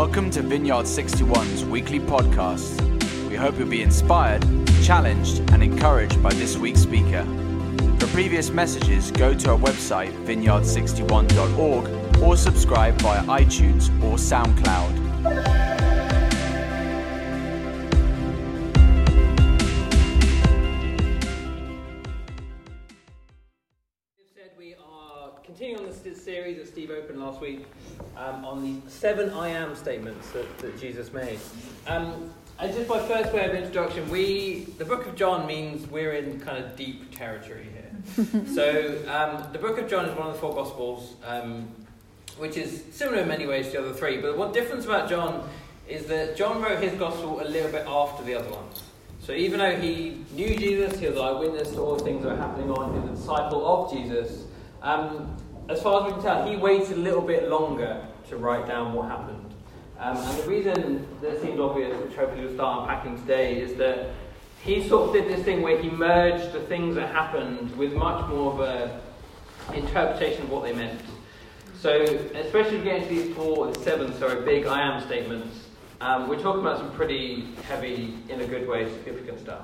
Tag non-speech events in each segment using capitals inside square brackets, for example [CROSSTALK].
Welcome to Vineyard 61's weekly podcast. We hope you'll be inspired, challenged, and encouraged by this week's speaker. For previous messages, go to our website, vineyard61.org, or subscribe via iTunes or SoundCloud. we are continuing on this series that Steve opened last week um, on the seven I am statements that, that Jesus made. Um, and just by first way of introduction, we the book of John means we're in kind of deep territory here. [LAUGHS] so um, the book of John is one of the four Gospels, um, which is similar in many ways to the other three. But what difference about John is that John wrote his Gospel a little bit after the other ones. So even though he knew Jesus, he was eyewitness to all the things that were happening on, he was a disciple of Jesus, um, as far as we can tell, he waited a little bit longer to write down what happened. Um, and the reason that seemed obvious, which hopefully we'll start unpacking today, is that he sort of did this thing where he merged the things that happened with much more of a interpretation of what they meant. So, especially getting to these four, seven, sorry, big I am statements, um, we're talking about some pretty heavy, in a good way, significant stuff.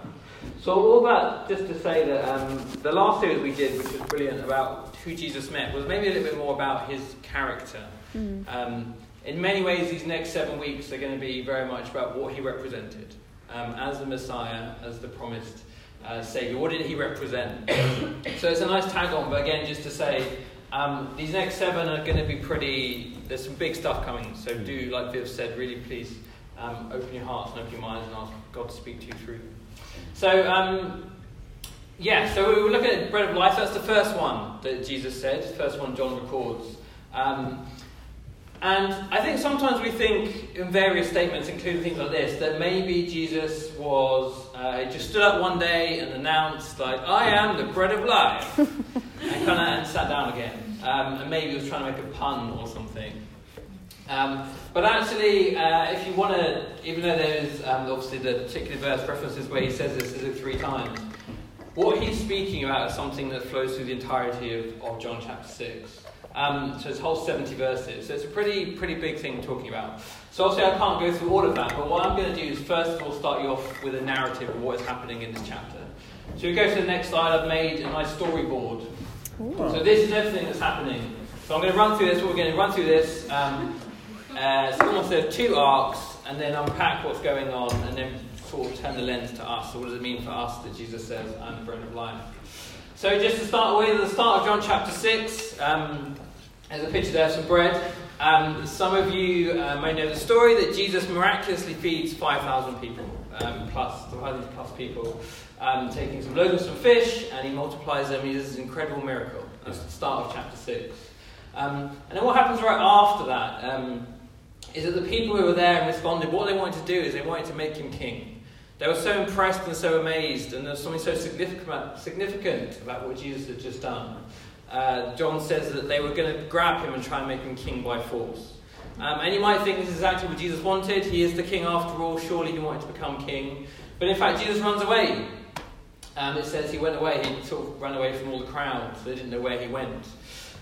So all that just to say that um, the last series we did, which was brilliant about who Jesus met, was maybe a little bit more about his character. Mm. Um, in many ways, these next seven weeks are going to be very much about what he represented um, as the Messiah, as the promised uh, Savior. What did he represent? [COUGHS] so it's a nice tag on, but again, just to say, um, these next seven are going to be pretty. There's some big stuff coming, so do, like Viv said, really please um, open your hearts and open your minds and ask God to speak to you through them. So, um, yeah, so we were looking at bread of life. That's the first one that Jesus said, first one John records. Um, and I think sometimes we think in various statements, including things like this, that maybe Jesus was, uh, just stood up one day and announced, like, I am the bread of life, [LAUGHS] and kind of sat down again. Um, and maybe he was trying to make a pun or something. Um, but actually, uh, if you want to, even though there's um, obviously the particular verse references where he says this is it three times, what he's speaking about is something that flows through the entirety of, of John chapter 6. Um, so it's whole 70 verses. So it's a pretty, pretty big thing talking about. So obviously I can't go through all of that, but what I'm going to do is first of all start you off with a narrative of what is happening in this chapter. So we go to the next slide. I've made a nice storyboard. Ooh. So this is everything that's happening. So I'm going to run through this. We're going to run through this. Um, uh, so almost there two arcs, and then unpack what's going on, and then sort of turn the lens to us. So what does it mean for us that Jesus says, "I'm the bread of life"? So just to start with, the start of John chapter six, um, there's a picture there of some bread. Um, some of you uh, may know the story that Jesus miraculously feeds 5,000 people, um, plus 5,000 plus people, um, taking some loaves of some fish, and he multiplies them. He does this incredible miracle. That's the start of chapter 6. Um, and then what happens right after that um, is that the people who were there and responded, what they wanted to do is they wanted to make him king. They were so impressed and so amazed, and there was something so significant, about what Jesus had just done. Uh, John says that they were going to grab him and try and make him king by force. Um, and you might think this is exactly what Jesus wanted. He is the king after all. Surely he wanted to become king. But in fact, Jesus runs away. Um, it says he went away. He sort of ran away from all the crowds. They didn't know where he went.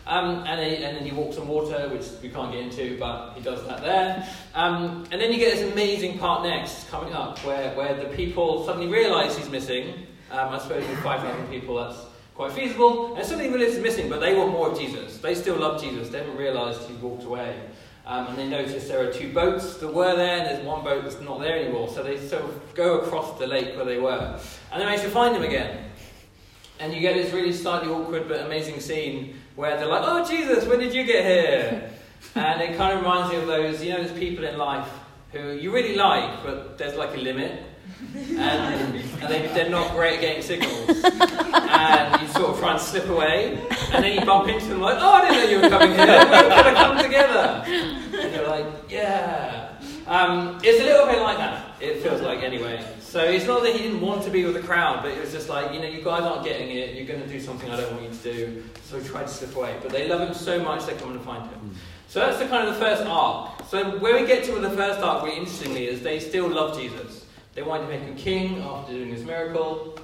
Um, and, then, and, then, he walks on water, which we can't get into, but he does that there. Um, and then you get this amazing part next coming up, where, where the people suddenly realise he's missing. Um, I suppose with 5,000 people, that's quite feasible. And suddenly realise he's missing, but they want more of Jesus. They still love Jesus. They haven't realised he's walked away. Um, and they notice there are two boats that were there, and there's one boat that's not there anymore. So they sort of go across the lake where they were. And they manage to find him again. And you get this really slightly awkward but amazing scene where they're like, oh, Jesus, when did you get here? [LAUGHS] and it kind of reminds me of those, you know, those people in life who you really like, but there's like a limit. And, and they, they're not great at getting signals. And you sort of try and slip away, and then you bump into them like, oh, I didn't know you were coming here. We're going to come together. And you're like, yeah. Um, it's a little bit like that, it feels like anyway. So it's not that he didn't want to be with the crowd, but it was just like, you know, you guys aren't getting it, you're going to do something I don't want you to do. So he tried to slip away. But they love him so much they come and find him. Mm. So that's the kind of the first arc. So where we get to with the first arc, really interestingly, is they still love Jesus. They wanted to make him king after doing this miracle.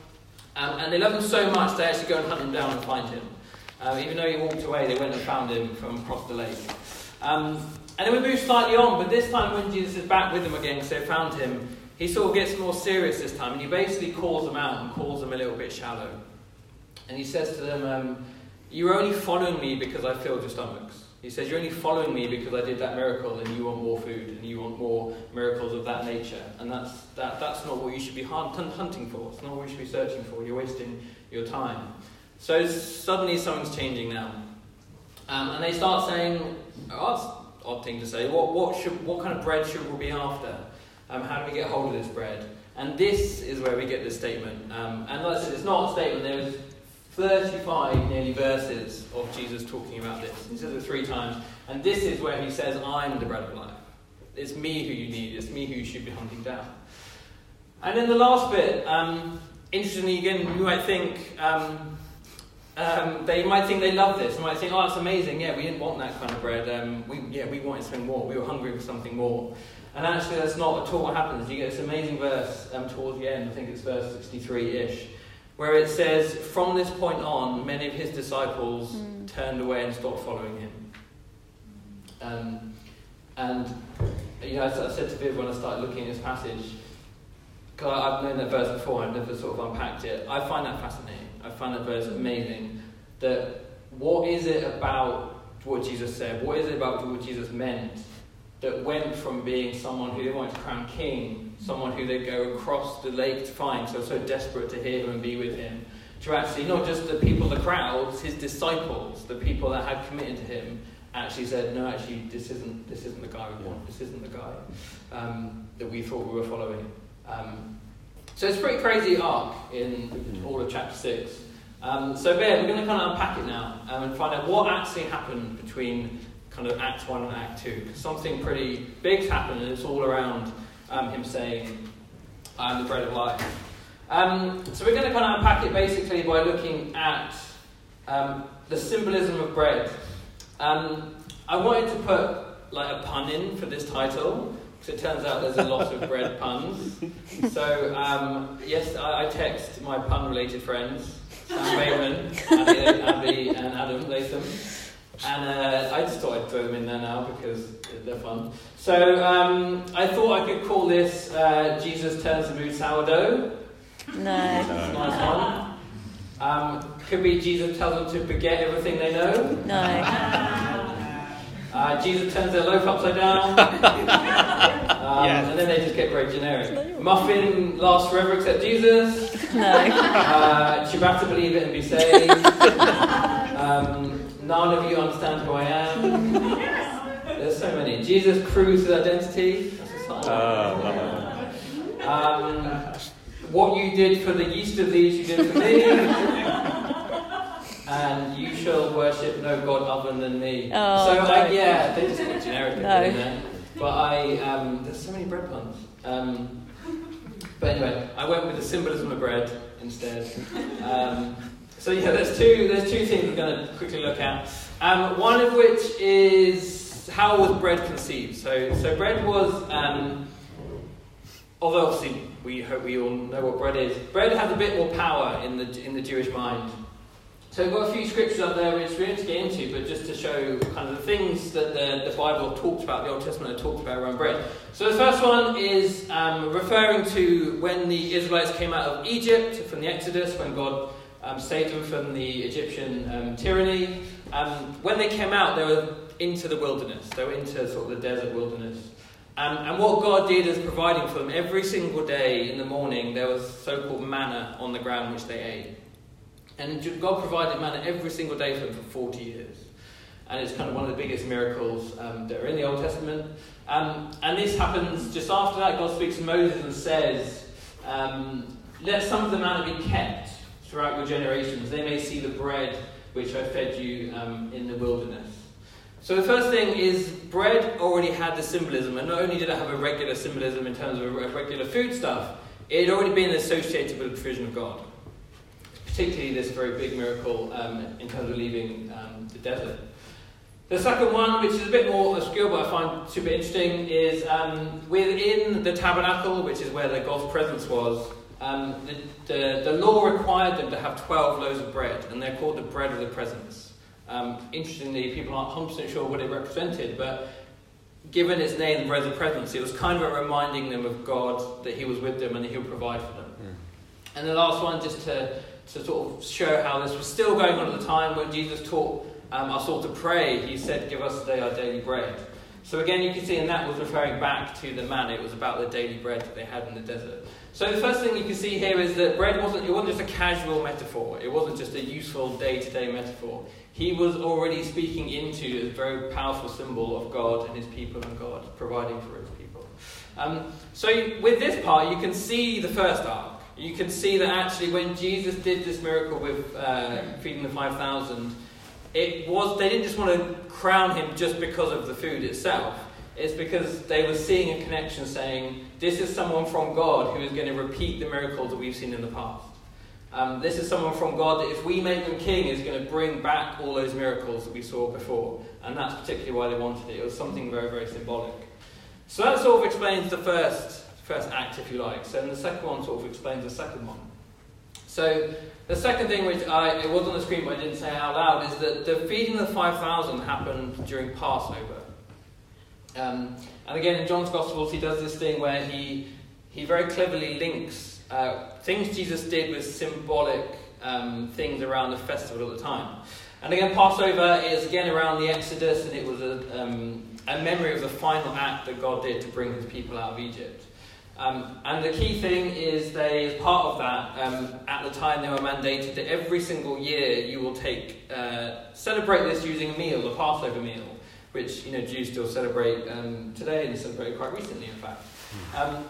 Um, and they love him so much they actually go and hunt him down and find him. Um, even though he walked away, they went and found him from across the lake. Um, and then we move slightly on, but this time when Jesus is back with them again, because they found him, he sort of gets more serious this time, and he basically calls them out and calls them a little bit shallow. And he says to them, um, You're only following me because I filled your stomachs. He says, You're only following me because I did that miracle and you want more food and you want more miracles of that nature. And that's, that, that's not what you should be hunting for. It's not what you should be searching for. You're wasting your time. So suddenly something's changing now. Um, and they start saying, oh, that's odd thing to say. What, what, should, what kind of bread should we be after? Um, how do we get hold of this bread? And this is where we get this statement. Um, and like I said, it's not a statement. There's 35 nearly verses of Jesus talking about this. He says it three times. And this is where he says, I'm the bread of life. It's me who you need. It's me who you should be hunting down. And then the last bit, um, interestingly, again, you might think, um, um, they might think they love this. They might think, oh, that's amazing. Yeah, we didn't want that kind of bread. Um, we, yeah, we wanted something more. We were hungry for something more. And actually, that's not at all what happens. You get this amazing verse um, towards the end. I think it's verse 63-ish, where it says, from this point on, many of his disciples mm. turned away and stopped following him. Um, and, you know, I, I said to Viv when I started looking at this passage, because I've known that verse before, I've never sort of unpacked it. I find that fascinating. I find that verse amazing. That what is it about what Jesus said? What is it about what Jesus meant that went from being someone who they wanted to crown king, someone who they'd go across the lake to find, so so desperate to hear him and be with him, to actually not just the people, the crowds, his disciples, the people that had committed to him, actually said, no, actually, this isn't this isn't the guy we want. This isn't the guy um, that we thought we were following. Um, so it's a pretty crazy arc in all of chapter 6. Um, so, Bear, we're going to kind of unpack it now um, and find out what actually happened between kind of Act 1 and Act 2. Something pretty big's happened, and it's all around um, him saying, I am the bread of life. Um, so, we're going to kind of unpack it basically by looking at um, the symbolism of bread. Um, I wanted to put like a pun in for this title. because it turns out there's a lot of bread puns. So, um, yes, I, I, text my pun related friends, Sam Bateman, Abby, and Adam Latham. And uh, I just thought I'd throw them in there now because they're fun. So um, I thought I could call this uh, Jesus Turns the Mood Sourdough. No. Nice one. Um, could be Jesus tells them to forget everything they know. No. Uh, Jesus turns their loaf upside down. [LAUGHS] um, yes. And then they just get very generic. Muffin lasts forever except Jesus. No. Uh, Ciabatta believe it and be saved. [LAUGHS] Um, none of you understand who I am. [LAUGHS] There's so many. Jesus proves his identity. That's a uh, um, what you did for the yeast of these, you did for me [LAUGHS] and you shall worship no god other than me. Oh, so I, yeah, they just get generic no. there. But I um, there's so many bread puns. Um, but anyway, I went with the symbolism of bread instead. Um, so yeah, there's two there's two things we're going to quickly look at. Um, one of which is how was bread conceived. So so bread was. Um, although obviously we hope we all know what bread is. Bread has a bit more power in the in the Jewish mind so we've got a few scriptures up there which we don't get into, but just to show kind of the things that the, the Bible talked about, the Old Testament talked about around bread. So the first one is um, referring to when the Israelites came out of Egypt from the Exodus, when God um, saved them from the Egyptian um, tyranny. Um, when they came out, they were into the wilderness. They were into sort of the desert wilderness. Um, and what God did is providing for them every single day in the morning, there was so called manna on the ground which they ate. And God provided manna every single day for them for 40 years. And it's kind of one of the biggest miracles um, that are in the Old Testament. Um, and this happens just after that. God speaks to Moses and says, um, Let some of the manna be kept throughout your generations. They may see the bread which I fed you um, in the wilderness. So the first thing is bread already had the symbolism, and not only did it have a regular symbolism in terms of regular food stuff, it had already been associated with the provision of God particularly this very big miracle um, in terms of leaving um, the desert. The second one, which is a bit more obscure but I find super interesting, is um, within the tabernacle, which is where the God's presence was, um, the, the, the, law required them to have 12 loaves of bread, and they're called the bread of the presence. Um, interestingly, people aren't 100% sure what it represented, but given its name, the bread of the presence, it was kind of reminding them of God that He was with them and that He would provide for them. Mm. And the last one, just to, to sort of show how this was still going on at the time when Jesus taught um, us all to pray, He said, Give us today our daily bread. So again, you can see, and that was referring back to the manna. It was about the daily bread that they had in the desert. So the first thing you can see here is that bread wasn't it wasn't just a casual metaphor. It wasn't just a useful day-to-day metaphor. He was already speaking into a very powerful symbol of God and His people and God providing for His people. Um, so with this part, you can see the first arc. You can see that actually, when Jesus did this miracle with uh, feeding the five thousand it was they didn't just want to crown him just because of the food itself. It's because they were seeing a connection saying, this is someone from God who is going to repeat the miracles that we've seen in the past. Um, this is someone from God that if we make them king is going to bring back all those miracles that we saw before. And that's particularly why they wanted it. It was something very, very symbolic. So that sort of explains the first, first act, if you like. So the second one sort of explains the second one. So the second thing, which I, it was on the screen but I didn't say out loud, is that the feeding of the 5,000 happened during Passover. Um, and again, in John's Gospels, he does this thing where he, he very cleverly links uh, things Jesus did with symbolic um, things around the festival at the time. And again, Passover is again around the Exodus, and it was a, um, a memory of the final act that God did to bring his people out of Egypt. Um, and the key thing is they, as part of that, um, at the time they were mandated that every single year you will take, uh, celebrate this using a meal, a Passover meal, which you know Jews still celebrate um, today and celebrated quite recently, in fact. Um,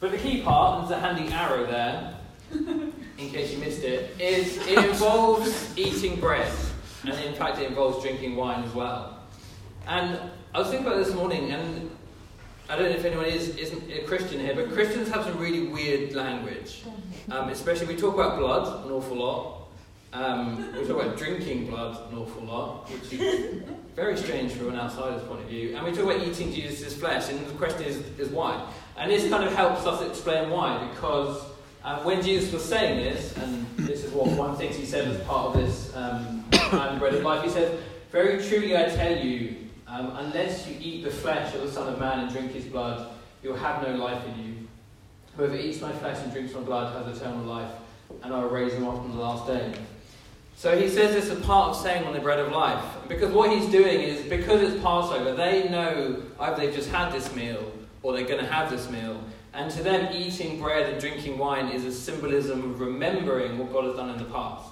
but the key part, and there's a handy arrow there, [LAUGHS] in case you missed it, is it involves eating bread, and in fact it involves drinking wine as well. And I was thinking about this morning, and I don't know if anyone is isn't a Christian here, but Christians have some really weird language. Um, especially we talk about blood an awful lot. Um, we talk about drinking blood an awful lot, which is [LAUGHS] very strange from an outsider's point of view. And we talk about eating Jesus' flesh, and the question is, is why? And this kind of helps us explain why, because uh, when Jesus was saying this, and this is what one thing he said as part of this um, bread of life, he said, Very truly I tell you, um, unless you eat the flesh of the Son of Man and drink his blood, you'll have no life in you. Whoever eats my flesh and drinks my blood has eternal life, and I will raise him up on the last day. So he says this as part of saying on the bread of life. Because what he's doing is, because it's Passover, they know either they've just had this meal or they're going to have this meal. And to them, eating bread and drinking wine is a symbolism of remembering what God has done in the past.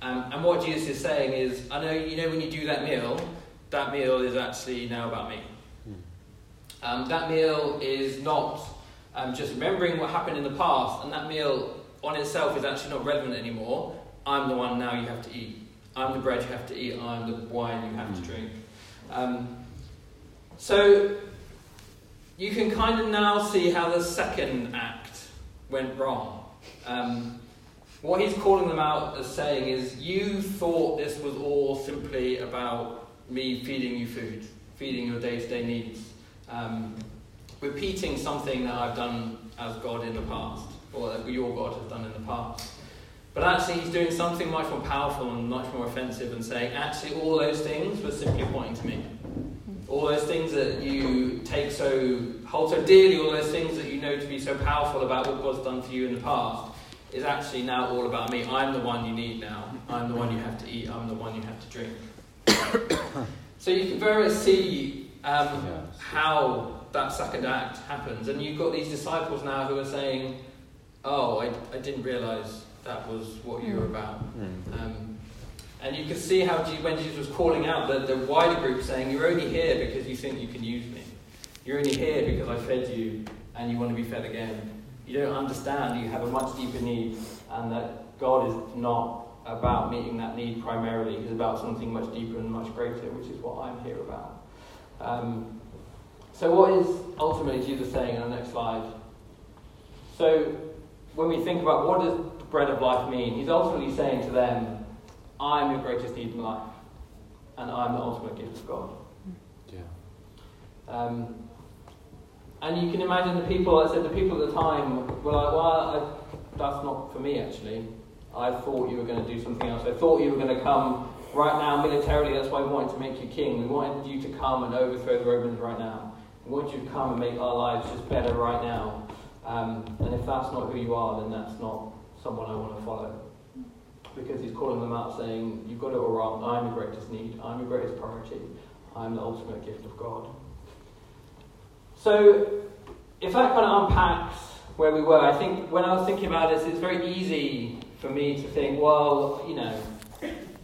Um, and what Jesus is saying is, I know, you know, when you do that meal, that meal is actually now about me. Um, that meal is not um, just remembering what happened in the past, and that meal on itself is actually not relevant anymore. I'm the one now you have to eat. I'm the bread you have to eat. I'm the wine you have to drink. Um, so you can kind of now see how the second act went wrong. Um, what he's calling them out as saying is, you thought this was all simply about me feeding you food, feeding your day to day needs, um, repeating something that I've done as God in the past, or that your God has done in the past. But actually, he's doing something much more powerful and much more offensive and saying, actually, all those things were simply pointing to me. All those things that you take so, hold so dearly, all those things that you know to be so powerful about what God's done for you in the past, is actually now all about me. I'm the one you need now. I'm the one you have to eat. I'm the one you have to drink. [COUGHS] so you can very much see um, how that second act happens. And you've got these disciples now who are saying, Oh, I, I didn't realize that was what you were hmm. about. Mm. Um, and you can see how when Jesus was calling out the, the wider group, saying, You're only here because you think you can use me. You're only here because I fed you and you want to be fed again. You don't understand, you have a much deeper need, and that God is not about meeting that need primarily. He's about something much deeper and much greater, which is what I'm here about. Um, so, what is ultimately Jesus saying in the next slide? So, when we think about what does bread of life mean, he's ultimately saying to them, I'm your greatest need in life, and I'm the ultimate gift of God. Yeah. Um, and you can imagine the people, I said, the people at the time were like, well, I, that's not for me actually. I thought you were going to do something else. I thought you were going to come right now militarily. That's why we wanted to make you king. We wanted you to come and overthrow the Romans right now. We want you to come and make our lives just better right now. Um, and if that's not who you are, then that's not someone I want to follow. Because he's calling them out saying, You've got it all wrong. I'm your greatest need. I'm your greatest priority. I'm the ultimate gift of God. So, if that kind of unpacks where we were, I think when I was thinking about this, it's very easy for me to think, well, you know,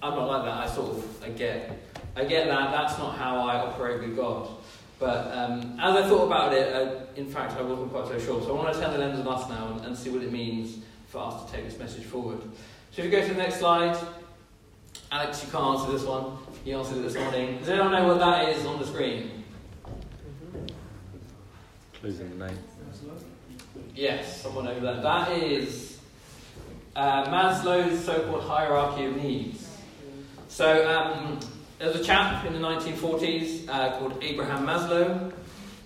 I'm not like that. I sort of, I get, I get that. That's not how I operate with God. But um, as I thought about it, uh, in fact, I wasn't quite so sure. So I want to turn the lens on us now and, and see what it means for us to take this message forward. So if you go to the next slide, Alex, you can't answer this one. You answered it this morning. Does anyone know what that is on the screen? Losing the name. Yes, someone over there. That is uh, Maslow's so-called hierarchy of needs. So um, there's a chap in the 1940s uh, called Abraham Maslow.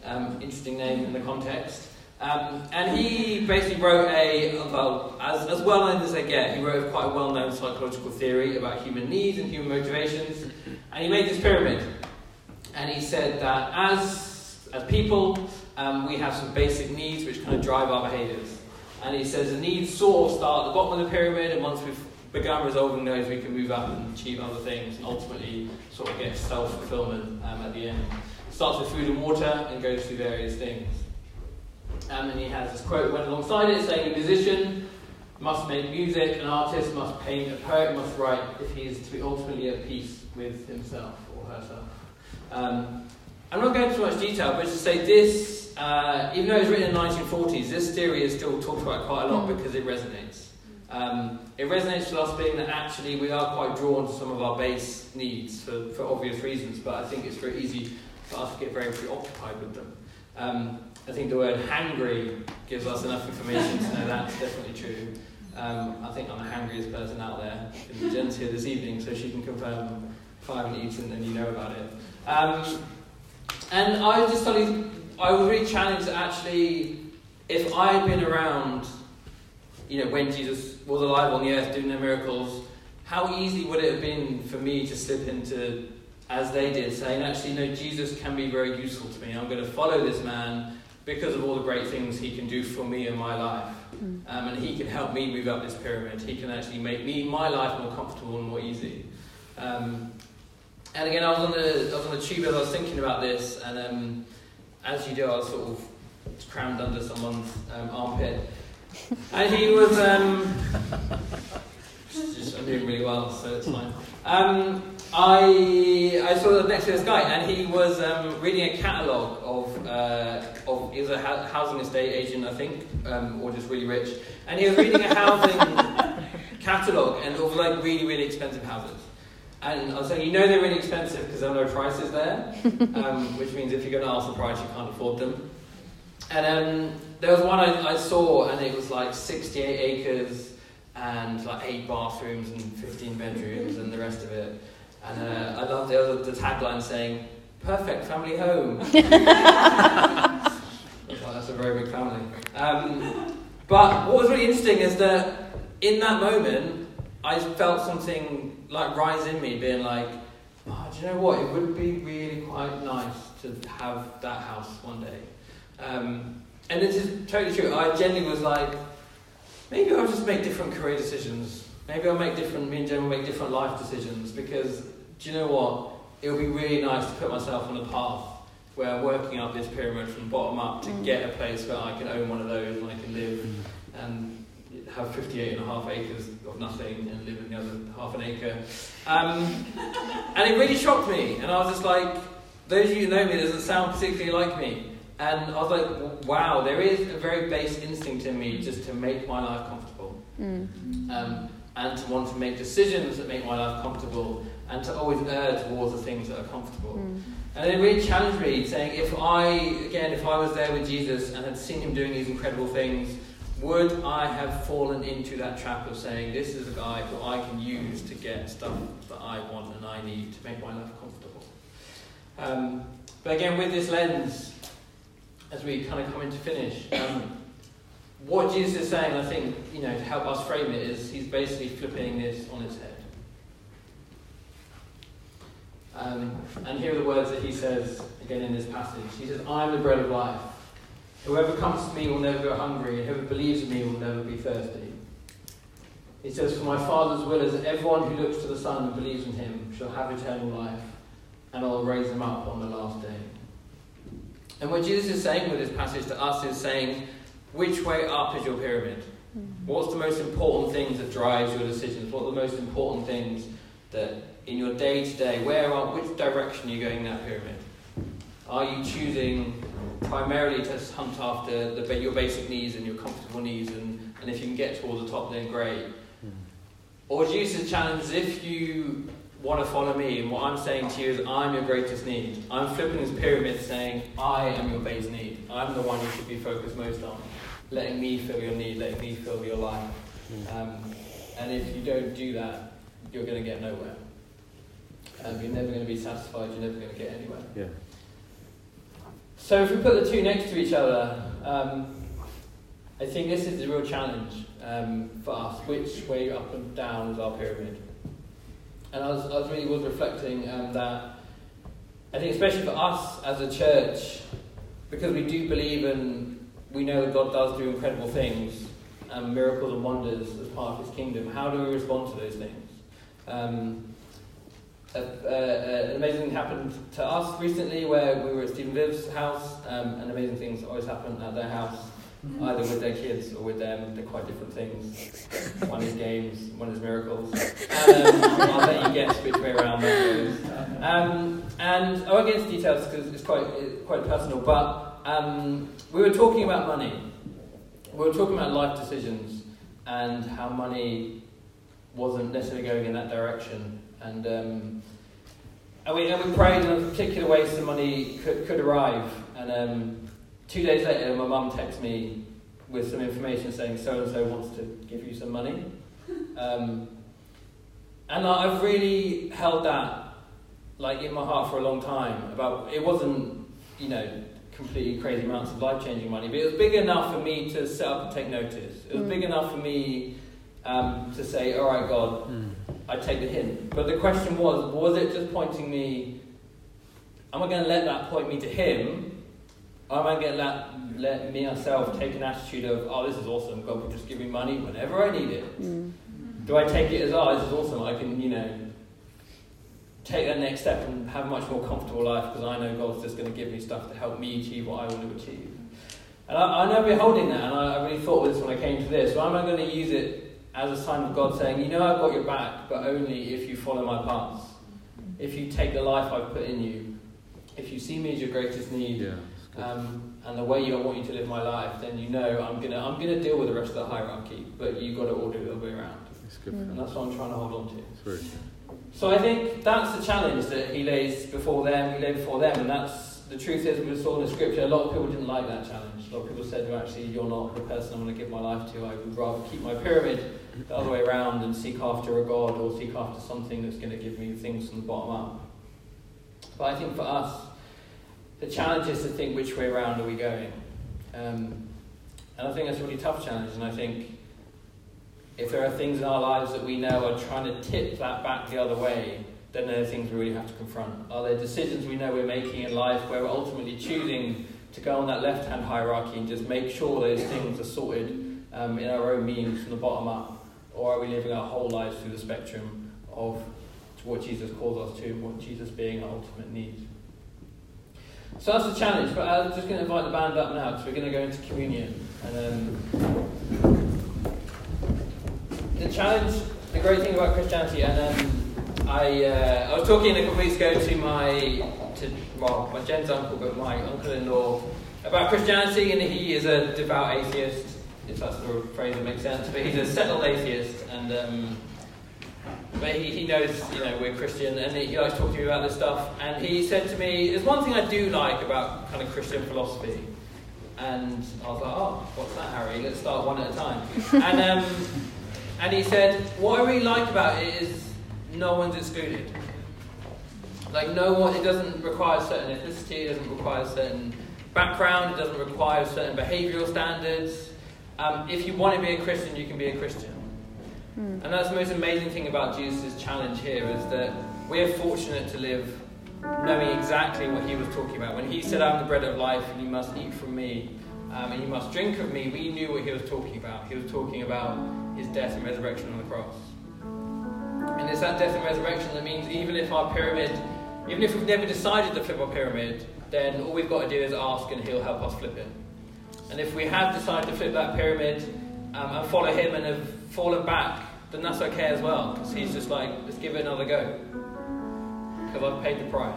Um, interesting name in the context. Um, and he basically wrote a, well, as, as well known as they get, he wrote quite a well known psychological theory about human needs and human motivations. And he made this pyramid. And he said that as, as people, um, we have some basic needs which kind of drive our behaviours. And he says the needs sort of start at the bottom of the pyramid, and once we've begun resolving those, we can move up and achieve other things, and ultimately sort of get self fulfillment um, at the end. It starts with food and water and goes through various things. Um, then he has this quote went alongside it saying, A musician must make music, an artist must paint, a poet must write if he is to be ultimately at peace with himself or herself. Um, I'm not going into much detail, but to say this, uh, even though it was written in the 1940s, this theory is still talked about quite a lot because it resonates. Um, it resonates with us being that actually we are quite drawn to some of our base needs for, for obvious reasons, but I think it's very easy for us to get very preoccupied with them. Um, I think the word hangry gives us enough information to know that's definitely true. Um, I think I'm the hangriest person out there. The Jen's here this evening, so she can confirm if I haven't eaten and you know about it. Um, and I just suddenly, I was really challenged that actually, if I had been around, you know, when Jesus was alive on the earth doing their miracles, how easy would it have been for me to slip into, as they did, saying, actually, no, Jesus can be very useful to me. I'm going to follow this man because of all the great things he can do for me in my life. Um, and he can help me move up this pyramid. He can actually make me, my life more comfortable and more easy. Um, and again, I was on the I was on the tube as I was thinking about this, and um, as you do, I was sort of crammed under someone's um, armpit, and he was um, [LAUGHS] just I'm doing really well, so it's fine. I I saw the next to this guy, and he was um, reading a catalogue of uh, of he was a housing estate agent, I think, um, or just really rich, and he was reading a housing [LAUGHS] catalogue and of like really really expensive houses. And I was saying, you know they're really expensive because there are no prices there, [LAUGHS] um, which means if you're going to ask the price, you can't afford them. And um, there was one I, I, saw, and it was like 68 acres and like eight bathrooms and 15 bedrooms and the rest of it. And uh, I loved the, the tagline saying, perfect family home. [LAUGHS] [LAUGHS] that's a very big family. Um, but what was really interesting is that in that moment, I felt something like rise in me, being like, oh, do you know what? It would be really quite nice to have that house one day. Um, and this is totally true. I genuinely was like, maybe I'll just make different career decisions. Maybe I'll make different, me and Jen will make different life decisions because, do you know what? It would be really nice to put myself on a path where I'm working up this pyramid from bottom up to mm. get a place where I can own one of those and I can live mm. and have 58 and a half acres of nothing and live in the other half an acre. Um, and it really shocked me. And I was just like, those of you who know me, doesn't sound particularly like me. And I was like, wow, there is a very base instinct in me just to make my life comfortable. Mm. Um, and to want to make decisions that make my life comfortable and to always err towards the things that are comfortable. Mm. And it really challenged me, saying if I, again, if I was there with Jesus and had seen him doing these incredible things, would I have fallen into that trap of saying, this is a guy who I can use to get stuff that I want and I need to make my life comfortable? Um, but again, with this lens, as we kind of come into finish, um, what Jesus is saying, I think, you know, to help us frame it, is he's basically flipping this on its head. Um, and here are the words that he says again in this passage. He says, I am the bread of life. Whoever comes to me will never go hungry, and whoever believes in me will never be thirsty. He says, For my Father's will is that everyone who looks to the Son and believes in him shall have eternal life, and I will raise them up on the last day. And what Jesus is saying with this passage to us is saying, which way up is your pyramid? What's the most important things that drives your decisions? What are the most important things that in your day to day, where are which direction are you going in that pyramid? Are you choosing primarily to hunt after the, your basic needs and your comfortable needs, and, and if you can get towards the top, then great. Or Jesus challenges if you want to follow me, and what I'm saying to you is I'm your greatest need. I'm flipping this pyramid saying I am your base need. I'm the one you should be focused most on. Letting me fill your need, letting me fill your life. Um, and if you don't do that, you're going to get nowhere. Um, you're never going to be satisfied, you're never going to get anywhere. Yeah. So if we put the two next to each other, um, I think this is the real challenge um, for us. Which way up and down is our pyramid? And I was, I was really was reflecting um, that I think especially for us as a church, because we do believe and we know that God does do incredible things, and miracles and wonders as part of His kingdom. How do we respond to those things? Um, a, a, an amazing thing happened to us recently where we were at Stephen Viv's house, um, and amazing things always happen at their house, either with their kids or with them. They're quite different things. One is games, one is miracles. And, um, I'll let you guess which way around that goes. Um, and I won't get into details because it's quite, it's quite personal, but um, we were talking about money. We were talking about life decisions and how money wasn't necessarily going in that direction. And, um, and, we, and we prayed in a particular way some money could, could arrive. And um, two days later, my mum texted me with some information saying so and so wants to give you some money. [LAUGHS] Um, and I've really held that like in my heart for a long time. About it wasn't, you know, completely crazy amounts of life changing money, but it was big enough for me to set up and take notice. It was mm. big enough for me um, to say, all right, God, mm. I take the hint. But the question was, was it just pointing me? Am I going to let that point me to Him? Or am I going to let, let me myself take an attitude of, oh, this is awesome, God will just give me money whenever I need it? Mm. Do I take it as, oh, this is awesome, I can, you know, take that next step and have a much more comfortable life because I know God's just going to give me stuff to help me achieve what I want to achieve. And I, I know we're holding that, and I, I really thought this when I came to this. So am I going to use it as a sign of God saying, You know, I've got your back, but only if you follow my paths. If you take the life I've put in you, if you see me as your greatest need, yeah, um, and the way you, I want you to live my life, then you know I'm gonna I'm gonna deal with the rest of the hierarchy, but you've got to all do it the other way around. And that's what I'm trying to hold on to. So I think that's the challenge that he lays before them, we lay before them, and that's the truth is, we saw in the scripture, a lot of people didn't like that challenge. A lot of people said, well, actually, you're not the person I'm going to give my life to. I would rather keep my pyramid the other way around and seek after a God or seek after something that's going to give me things from the bottom up. But I think for us, the challenge is to think which way around are we going. Um, and I think that's a really tough challenge. And I think if there are things in our lives that we know are trying to tip that back the other way, then there are things we really have to confront. Are there decisions we know we're making in life where we're ultimately choosing to go on that left hand hierarchy and just make sure those things are sorted um, in our own means from the bottom up? Or are we living our whole lives through the spectrum of what Jesus calls us to, what Jesus being our ultimate need? So that's the challenge, but I'm just going to invite the band up now because we're going to go into communion. And um, the challenge, the great thing about Christianity, and um, I, uh, I was talking a couple of weeks ago to my, to, well, my Jen's uncle, but my uncle-in-law, about Christianity, and he is a devout atheist, if that's the phrase that makes sense, [LAUGHS] but he's a settled atheist, and um, but he, he knows, you know, we're Christian, and he, he likes to talk to me about this stuff, and he said to me, there's one thing I do like about kind of Christian philosophy, and I was like, oh, what's that, Harry? Let's start one at a time. [LAUGHS] and, um, and he said, what I really like about it is no one's excluded. Like no one, it doesn't require certain ethnicity, it doesn't require certain background, it doesn't require certain behavioural standards. Um, if you want to be a Christian, you can be a Christian. Mm. And that's the most amazing thing about Jesus' challenge here is that we're fortunate to live knowing exactly what he was talking about. When he said, I'm the bread of life and you must eat from me um, and you must drink of me, we knew what he was talking about. He was talking about his death and resurrection on the cross. And it's that death and resurrection that means even if our pyramid, even if we've never decided to flip our pyramid, then all we've got to do is ask and he'll help us flip it. And if we have decided to flip that pyramid um, and follow him and have fallen back, then that's okay as well. Because he's just like, let's give it another go. Because I've paid the price.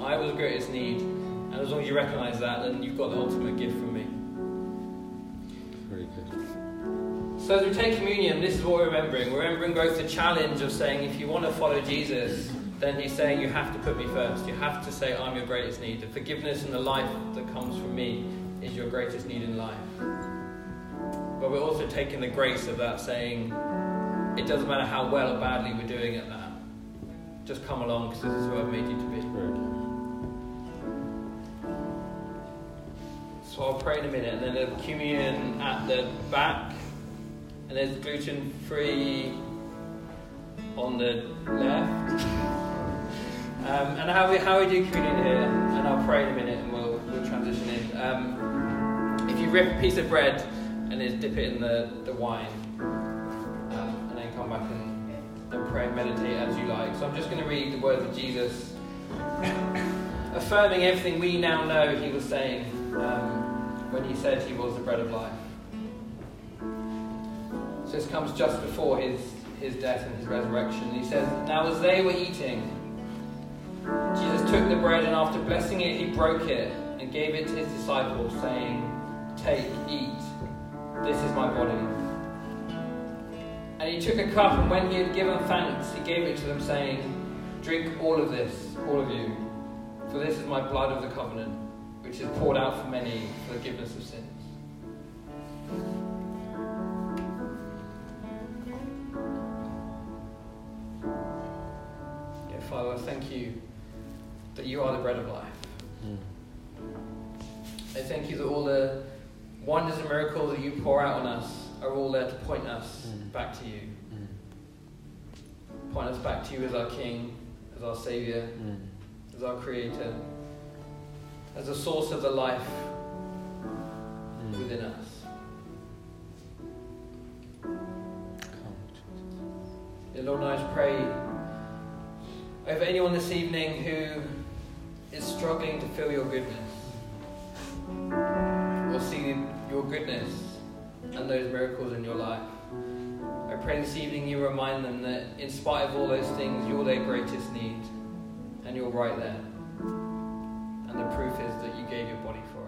I was the greatest need. And as long as you recognize that, then you've got the ultimate gift from me. Very good. So as we take communion, this is what we're remembering. We're remembering both the challenge of saying, if you want to follow Jesus, then he's saying you have to put me first. You have to say, I'm your greatest need. The forgiveness and the life that comes from me is your greatest need in life. But we're also taking the grace of that, saying, it doesn't matter how well or badly we're doing at that. Just come along because this is who I've made you to be. So I'll pray in a minute, and then there's communion at the back, and there's gluten free on the left. Um, and how we how we do communion here, and I'll pray in a minute, and we'll we'll transition in. Um, you rip a piece of bread and then dip it in the the wine, um, and then come back and, and pray and meditate as you like. So I'm just going to read the words of Jesus affirming everything we now know he was saying um, when he said he was the bread of life. So this comes just before his, his death and his resurrection. He says, Now as they were eating, Jesus took the bread and after blessing it, he broke it and gave it to his disciples, saying, Take, eat, this is my body. And he took a cup, and when he had given thanks, he gave it to them, saying, Drink all of this, all of you, for this is my blood of the covenant, which is poured out for many for the forgiveness of sins. Yeah, Father, thank you that you are the bread of life. Hmm. I thank you that all the wonders and miracles that you pour out on us are all there to point us Mm. back to you. Point us back to you as our King, as our Saviour, Mm. as our Creator, as the source of the life Mm. within us. Lord, I just pray over anyone this evening who is struggling to feel your goodness, or see your goodness and those miracles in your life. I pray this evening you remind them that in spite of all those things, you're their greatest need, and you're right there. And the proof is that you gave your body for us.